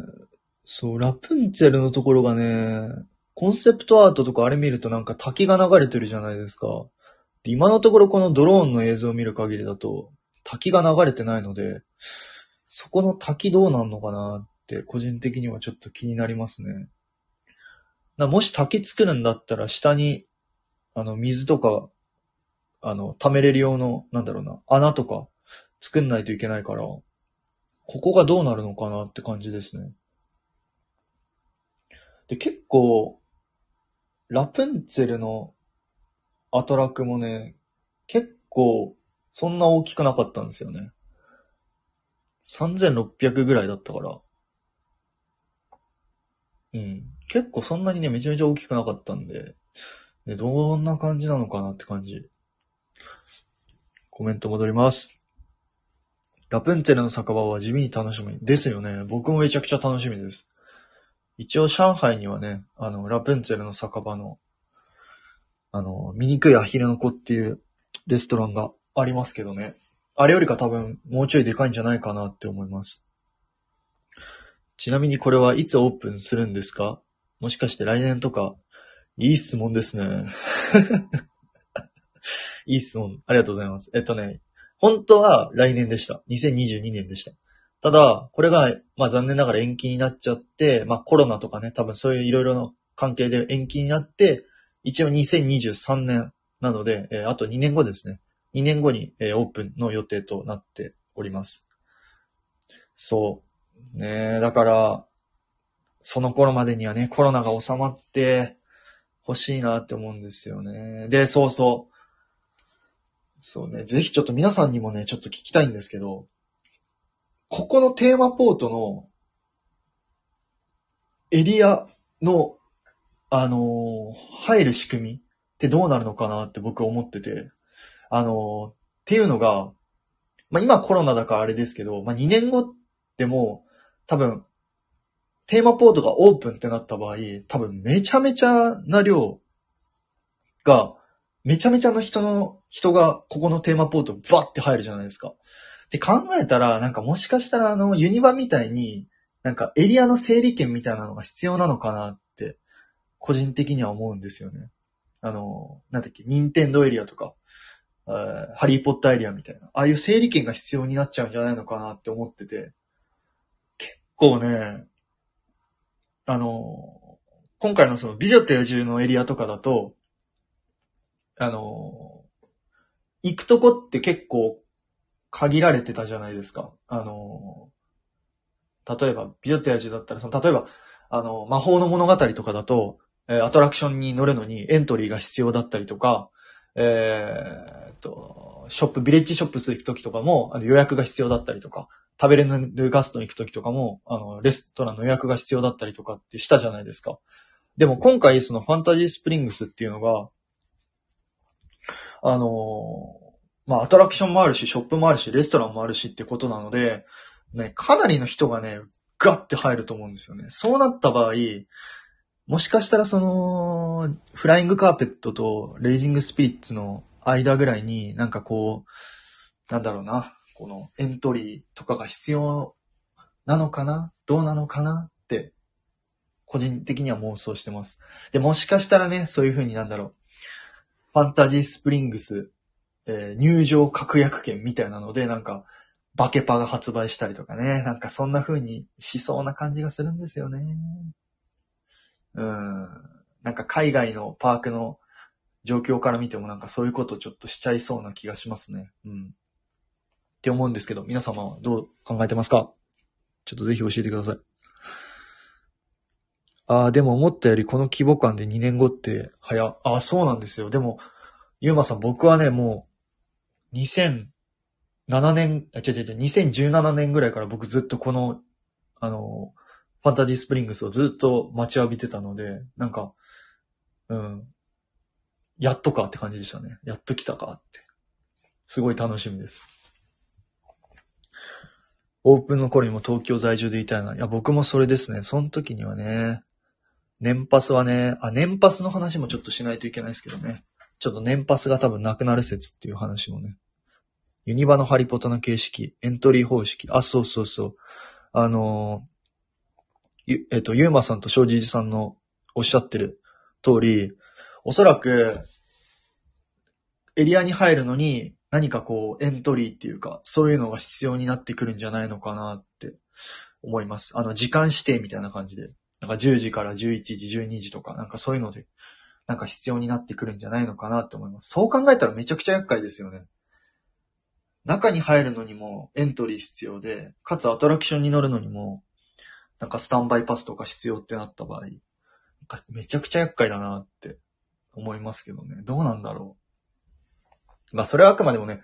そう、ラプンツェルのところがね、コンセプトアートとかあれ見るとなんか滝が流れてるじゃないですか。今のところこのドローンの映像を見る限りだと、滝が流れてないので、そこの滝どうなんのかなって個人的にはちょっと気になりますね。なもし滝作るんだったら下に、あの、水とか、あの、溜めれる用の、なんだろうな、穴とか作んないといけないから、ここがどうなるのかなって感じですね。で、結構、ラプンツェルのアトラクもね、結構、そんな大きくなかったんですよね。3600ぐらいだったから。うん。結構そんなにね、めちゃめちゃ大きくなかったんで、ね、どんな感じなのかなって感じ。コメント戻ります。ラプンツェルの酒場は地味に楽しみ。ですよね。僕もめちゃくちゃ楽しみです。一応上海にはね、あの、ラプンツェルの酒場の、あの、醜いアヒルの子っていうレストランがありますけどね。あれよりか多分もうちょいでかいんじゃないかなって思います。ちなみにこれはいつオープンするんですか？もしかして来年とか？いい質問ですね。いい質問。ありがとうございます。えっとね、本当は来年でした。2022年でした。ただ、これが、まあ残念ながら延期になっちゃって、まあコロナとかね、多分そういういろいろな関係で延期になって、一応2023年なので、えーあと2年後ですね。2年後に、えーオープンの予定となっております。そう。ねだから、その頃までにはね、コロナが収まって欲しいなって思うんですよね。で、そうそう。そうね、ぜひちょっと皆さんにもね、ちょっと聞きたいんですけど、ここのテーマポートのエリアの、あのー入る仕組みってどうなるのかなって僕は思ってて、あのーっていうのが、まあ、今コロナだからあれですけど、まあ、2年後でも多分、テーマポートがオープンってなった場合、多分めちゃめちゃな量が、めちゃめちゃの人の、人がここのテーマポートバッて入るじゃないですか。で考えたら、なんかもしかしたらあのユニバみたいに、なんかエリアの整理券みたいなのが必要なのかなって、個人的には思うんですよね。あの、なんだっけ、任天堂エリアとか、えハリーポッターエリアみたいな、ああいう整理券が必要になっちゃうんじゃないのかなって思ってて、結構ね、あの、今回のその美女と野獣のエリアとかだと、あの、行くとこって結構限られてたじゃないですか。あの、例えば、美女と野獣だったら、その、例えば、あの、魔法の物語とかだと、えーアトラクションに乗るのにエントリーが必要だったりとか、えーっと、ショップ、ビレッジショップス行くときとかも、あの予約が必要だったりとか、食べれるガストに行くときとかも、あの、レストランの予約が必要だったりとかってしたじゃないですか。でも今回そのファンタジースプリングスっていうのが、あのまあ、アトラクションもあるし、ショップもあるし、レストランもあるしってことなので、ね、かなりの人がね、ガッて入ると思うんですよね。そうなった場合、もしかしたらその、フライングカーペットとレイジングスピリッツの間ぐらいになんかこう、なんだろうな、このエントリーとかが必要なのかなどうなのかなって、個人的には妄想してます。で、もしかしたらね、そういう風になんだろう、ファンタジースプリングス、えー入場確約券みたいなので、なんか、バケパが発売したりとかね、なんかそんな風にしそうな感じがするんですよね。うん。なんか海外のパークの状況から見てもなんかそういうことちょっとしちゃいそうな気がしますね。うん。って思うんですけど、皆様はどう考えてますか？ちょっとぜひ教えてください。ああ、でも思ったよりこの規模感で2年後って早、ああ、そうなんですよ。でも、ゆうまさん、僕はね、もう、2007年、あ、違う違う違う、2017年ぐらいから僕ずっとこの、あの、ファンタジースプリングスをずっと待ちわびてたので、なんか、うん、やっとかって感じでしたね。やっと来たかって。すごい楽しみです。オープンの頃にも東京在住でいたいな。いや、僕もそれですね。その時にはね、年パスはね、あ、年パスの話もちょっとしないといけないですけどね。ちょっと年パスが多分なくなる説っていう話もね。ユニバのハリポタの形式、エントリー方式。あ、そうそうそう。あのー、えっ、と、ゆうまさんと正直さんのおっしゃってる通り、おそらく、エリアに入るのに何かこうエントリーっていうか、そういうのが必要になってくるんじゃないのかなって思います。あの、時間指定みたいな感じで。なんか10時から11時、12時とか、なんかそういうので、なんか必要になってくるんじゃないのかなって思います。そう考えたらめちゃくちゃ厄介ですよね。中に入るのにもエントリー必要で、かつアトラクションに乗るのにも、なんかスタンバイパスとか必要ってなった場合、なんかめちゃくちゃ厄介だなって思いますけどね。どうなんだろう。まあそれはあくまでもね、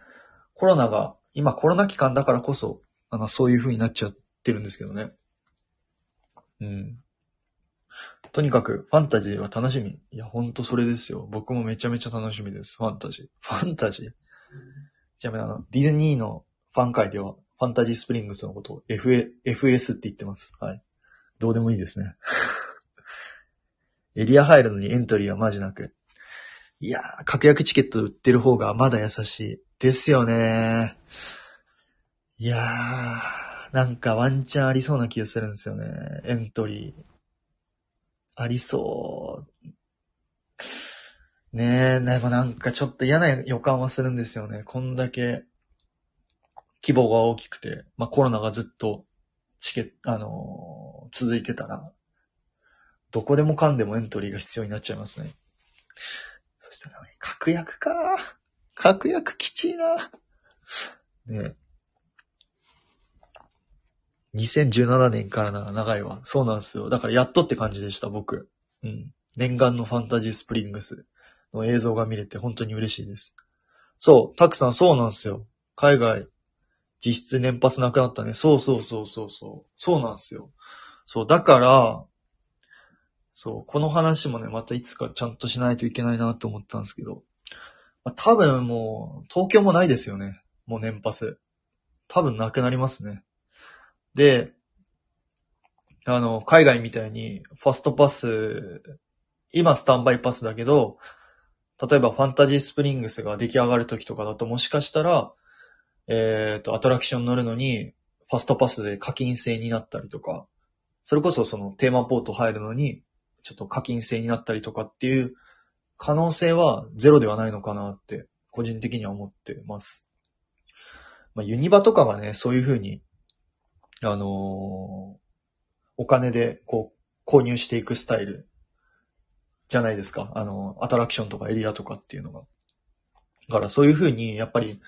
コロナが、今コロナ期間だからこそ、あの、そういう風になっちゃってるんですけどね。うん。とにかく、ファンタジーは楽しみ。いや、ほんとそれですよ。僕もめちゃめちゃ楽しみです。ファンタジー。ファンタジー。ちなみにあの、ディズニーのファン会では、ファンタジースプリングスのことを FA FS って言ってます。はい。どうでもいいですね。エリア入るのにエントリーはマジなく。いやー、確約チケット売ってる方がまだ優しい。ですよねーいやー、なんかワンチャンありそうな気がするんですよね。エントリー。ありそう。ねえ、でもなんかちょっと嫌な予感はするんですよね。こんだけ規模が大きくて、まあコロナがずっとチケット、あのー続いてたら、どこでもかんでもエントリーが必要になっちゃいますね。そしたら、確約か。確約きちいな。ねえ。2017年からなら長いわ。そうなんですよ。だからやっとって感じでした、僕。うん。念願のファンタジースプリングスの映像が見れて本当に嬉しいです。そう、たくさんそうなんですよ。海外、実質年パスなくなったね。そうそうそうそうそう。そうなんですよ。そう、だから、そう、この話もね、またいつかちゃんとしないといけないなと思ったんですけど、まあ、多分もう、東京もないですよね。もう年パス。多分なくなりますね。で、あの、海外みたいに、ファストパス、今スタンバイパスだけど、例えばファンタジースプリングスが出来上がる時とかだともしかしたら、えっ、と、アトラクション乗るのに、ファストパスで課金制になったりとか、それこそそのテーマポート入るのに、ちょっと課金制になったりとかっていう可能性はゼロではないのかなって、個人的には思ってます。まあ、ユニバとかがね、そういう風に、あのーお金でこう、購入していくスタイルじゃないですか。あの、アトラクションとかエリアとかっていうのが。だからそういう風に、やっぱり、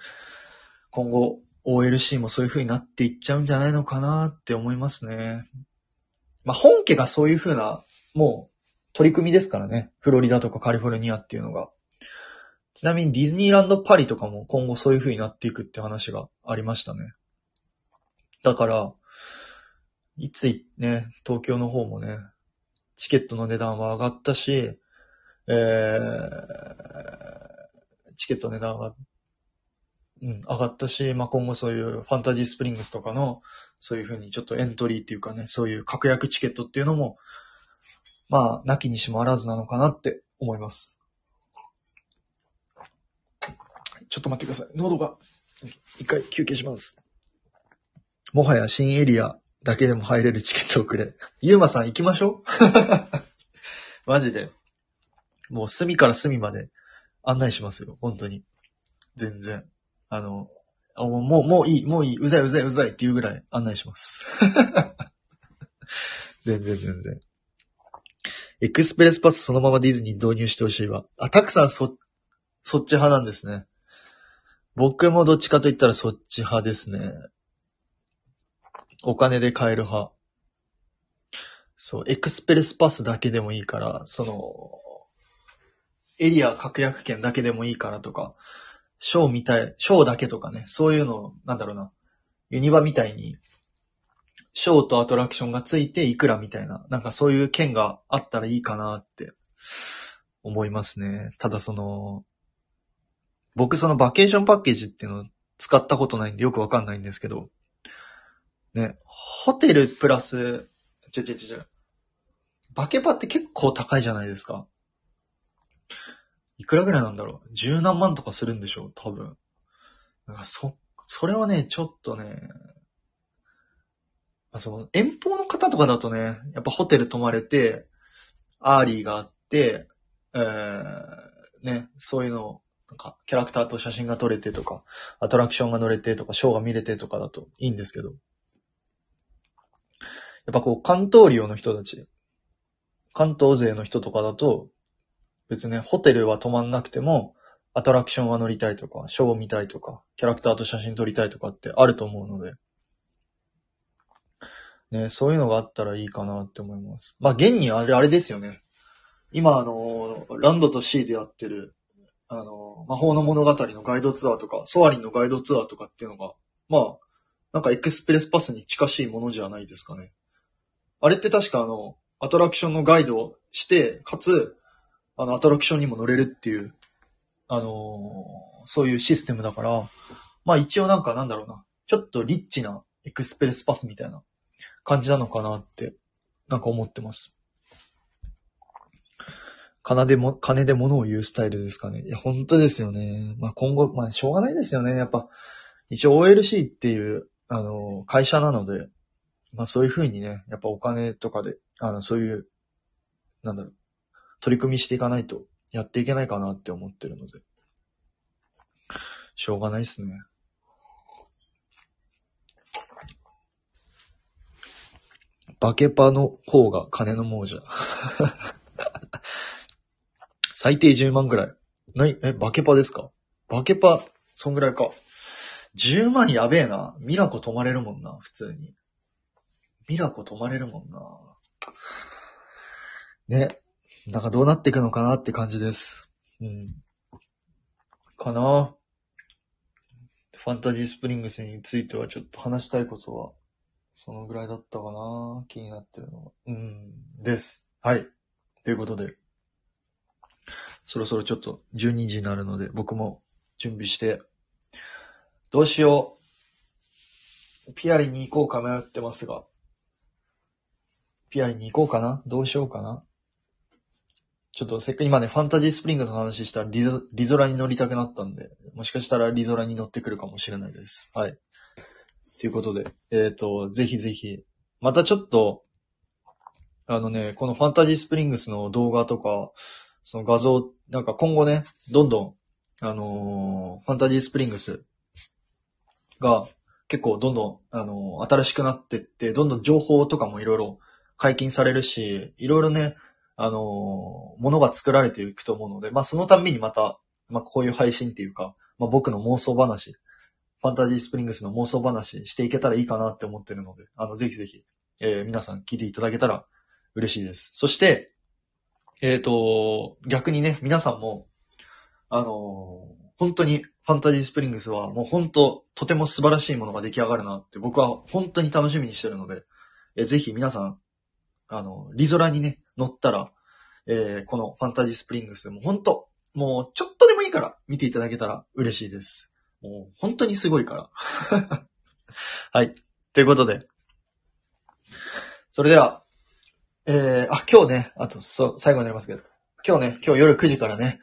今後、OLC もそういう風になっていっちゃうんじゃないのかなって思いますね。まあ、本家がそういう風な、もう、取り組みですからね。フロリダとかカリフォルニアっていうのが。ちなみにディズニーランドパリとかも今後そういう風になっていくって話がありましたね。だから、いついね、東京の方もね、チケットの値段は上がったし、えー、チケット値段が、うん、上がったし、まあ、今後そういうファンタジースプリングスとかの、そういう風にちょっとエントリーっていうかね、そういう確約チケットっていうのも、まあ、なきにしもあらずなのかなって思います。ちょっと待ってください。喉が、一回休憩します。もはや新エリアだけでも入れるチケットをくれ。ゆうまさん行きましょう マジで。もう隅から隅まで案内しますよ。本当に。全然。あの、あもう、もう、いい、もういい、うざいうざいうざいっていうぐらい案内します。全然全然。エクスプレスパスそのままディズニー導入してほしいわ。あ、たくさんそ、そっち派なんですね。僕もどっちかと言ったらそっち派ですね。お金で買える派。そう、エクスプレスパスだけでもいいから、その、エリア確約券だけでもいいからとか、ショーみたい、ショーだけとかね、そういうの、なんだろうな、ユニバみたいに、ショーとアトラクションがついていくらみたいな、なんかそういう券があったらいいかなって思いますね。ただその、僕そのバケーションパッケージっていうのを使ったことないんでよくわかんないんですけど、ね、ホテルプラス、ちょちょちょちょ、バケパって結構高いじゃないですか。いくらぐらいなんだろう？十何万とかするんでしょう？多分。なんかそ、それはね、ちょっとね、あ、その、遠方の方とかだとね、やっぱホテル泊まれて、アーリーがあって、えー、ね、そういうの、なんか、キャラクターと写真が撮れてとか、アトラクションが乗れてとか、ショーが見れてとかだといいんですけど、やっぱこう、関東圏の人たち、関東勢の人とかだと、別にね、ホテルは泊まんなくても、アトラクションは乗りたいとか、ショーを見たいとか、キャラクターと写真撮りたいとかってあると思うので、ね、そういうのがあったらいいかなって思います。まあ、現にあれ、あれですよね。今、あの、ランドとシーでやってる、あの、魔法の物語のガイドツアーとか、ソアリンのガイドツアーとかっていうのが、まあ、なんかエクスプレスパスに近しいものじゃないですかね。あれって確かあの、アトラクションのガイドをして、かつ、あの、アトラクションにも乗れるっていう、あのそういうシステムだから、まあ一応なんかなんだろうな、ちょっとリッチなエクスプレスパスみたいな感じなのかなって、なんか思ってます。金でも、金で物を言うスタイルですかね。いや、本当ですよね。まあ今後、まあしょうがないですよね。やっぱ、一応 OLC っていう、あの、会社なので、まあそういうふうにね、やっぱお金とかで、あの、そういう、なんだろう、取り組みしていかないとやっていけないかなって思ってるので、しょうがないですね。バケパの方が金の亡者。最低10万ぐらい。なに、え、バケパですか？バケパ、そんぐらいか。10万やべえな。ミラコ泊まれるもんな、普通に。ミラコ泊まれるもんな。ね。なんかどうなっていくのかなって感じです。うん。かなファンタジースプリングスについてはちょっと話したいことは、そのぐらいだったかな気になってるのは。うん。です。はい。ということで、そろそろちょっと12時になるので、僕も準備して、どうしよう。ピアリに行こうか迷ってますが、ピアリに行こうかな？どうしようかな？ちょっとせっかく今ね、ファンタジースプリングスの話したらリゾリゾラに乗りたくなったんで、もしかしたらリゾラに乗ってくるかもしれないです。はい。ということで、えっ、と、ぜひぜひ、またちょっと、あのね、このファンタジースプリングスの動画とか、その画像、なんか今後ね、どんどん、あのーファンタジースプリングスが結構どんどん、あのー新しくなってって、どんどん情報とかもいろいろ解禁されるし、いろいろね、あのーものが作られていくと思うので、まあそのたんびにまた、まあこういう配信っていうか、まあ僕の妄想話、ファンタジースプリングスの妄想話していけたらいいかなって思ってるので、あの、ぜひぜひ、えー皆さん聞いていただけたら嬉しいです。そして、えっ、と、逆にね、皆さんも、あの本当にファンタジースプリングスはもう本当、とても素晴らしいものが出来上がるなって僕は本当に楽しみにしてるので、えーぜひ皆さん、あの、リゾラにね、乗ったら、えーこのファンタジースプリングスもう本当、もうちょっとでもいいから見ていただけたら嬉しいです。もう本当にすごいから。はい。ということで、それでは、えー、あ、今日ね、あと、そう、最後になりますけど、今日ね、今日夜9時からね、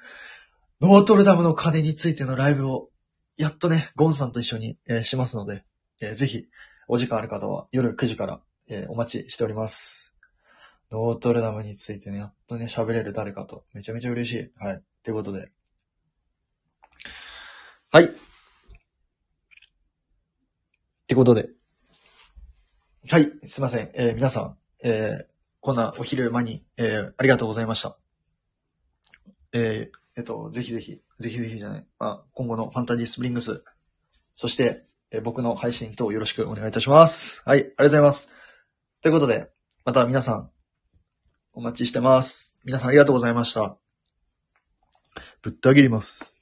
ノートルダムの鐘についてのライブを、やっとね、ゴンさんと一緒に、えーしますので、えーぜひ、お時間ある方は夜9時から、えーお待ちしております。ノートルダムについてね、やっとね、喋れる誰かと、めちゃめちゃ嬉しい。はい。ということで。はい。ってことで。はい、すいません。えー皆さん、えーこんなお昼間に、えーありがとうございました。えーえっと、ぜひぜひ、ぜひぜひじゃない、まあ、今後のファンタジースプリングス、そして、えー僕の配信等よろしくお願いいたします。はい、ありがとうございます。ということで、また皆さん、お待ちしてます。皆さんありがとうございました。ぶった切ります。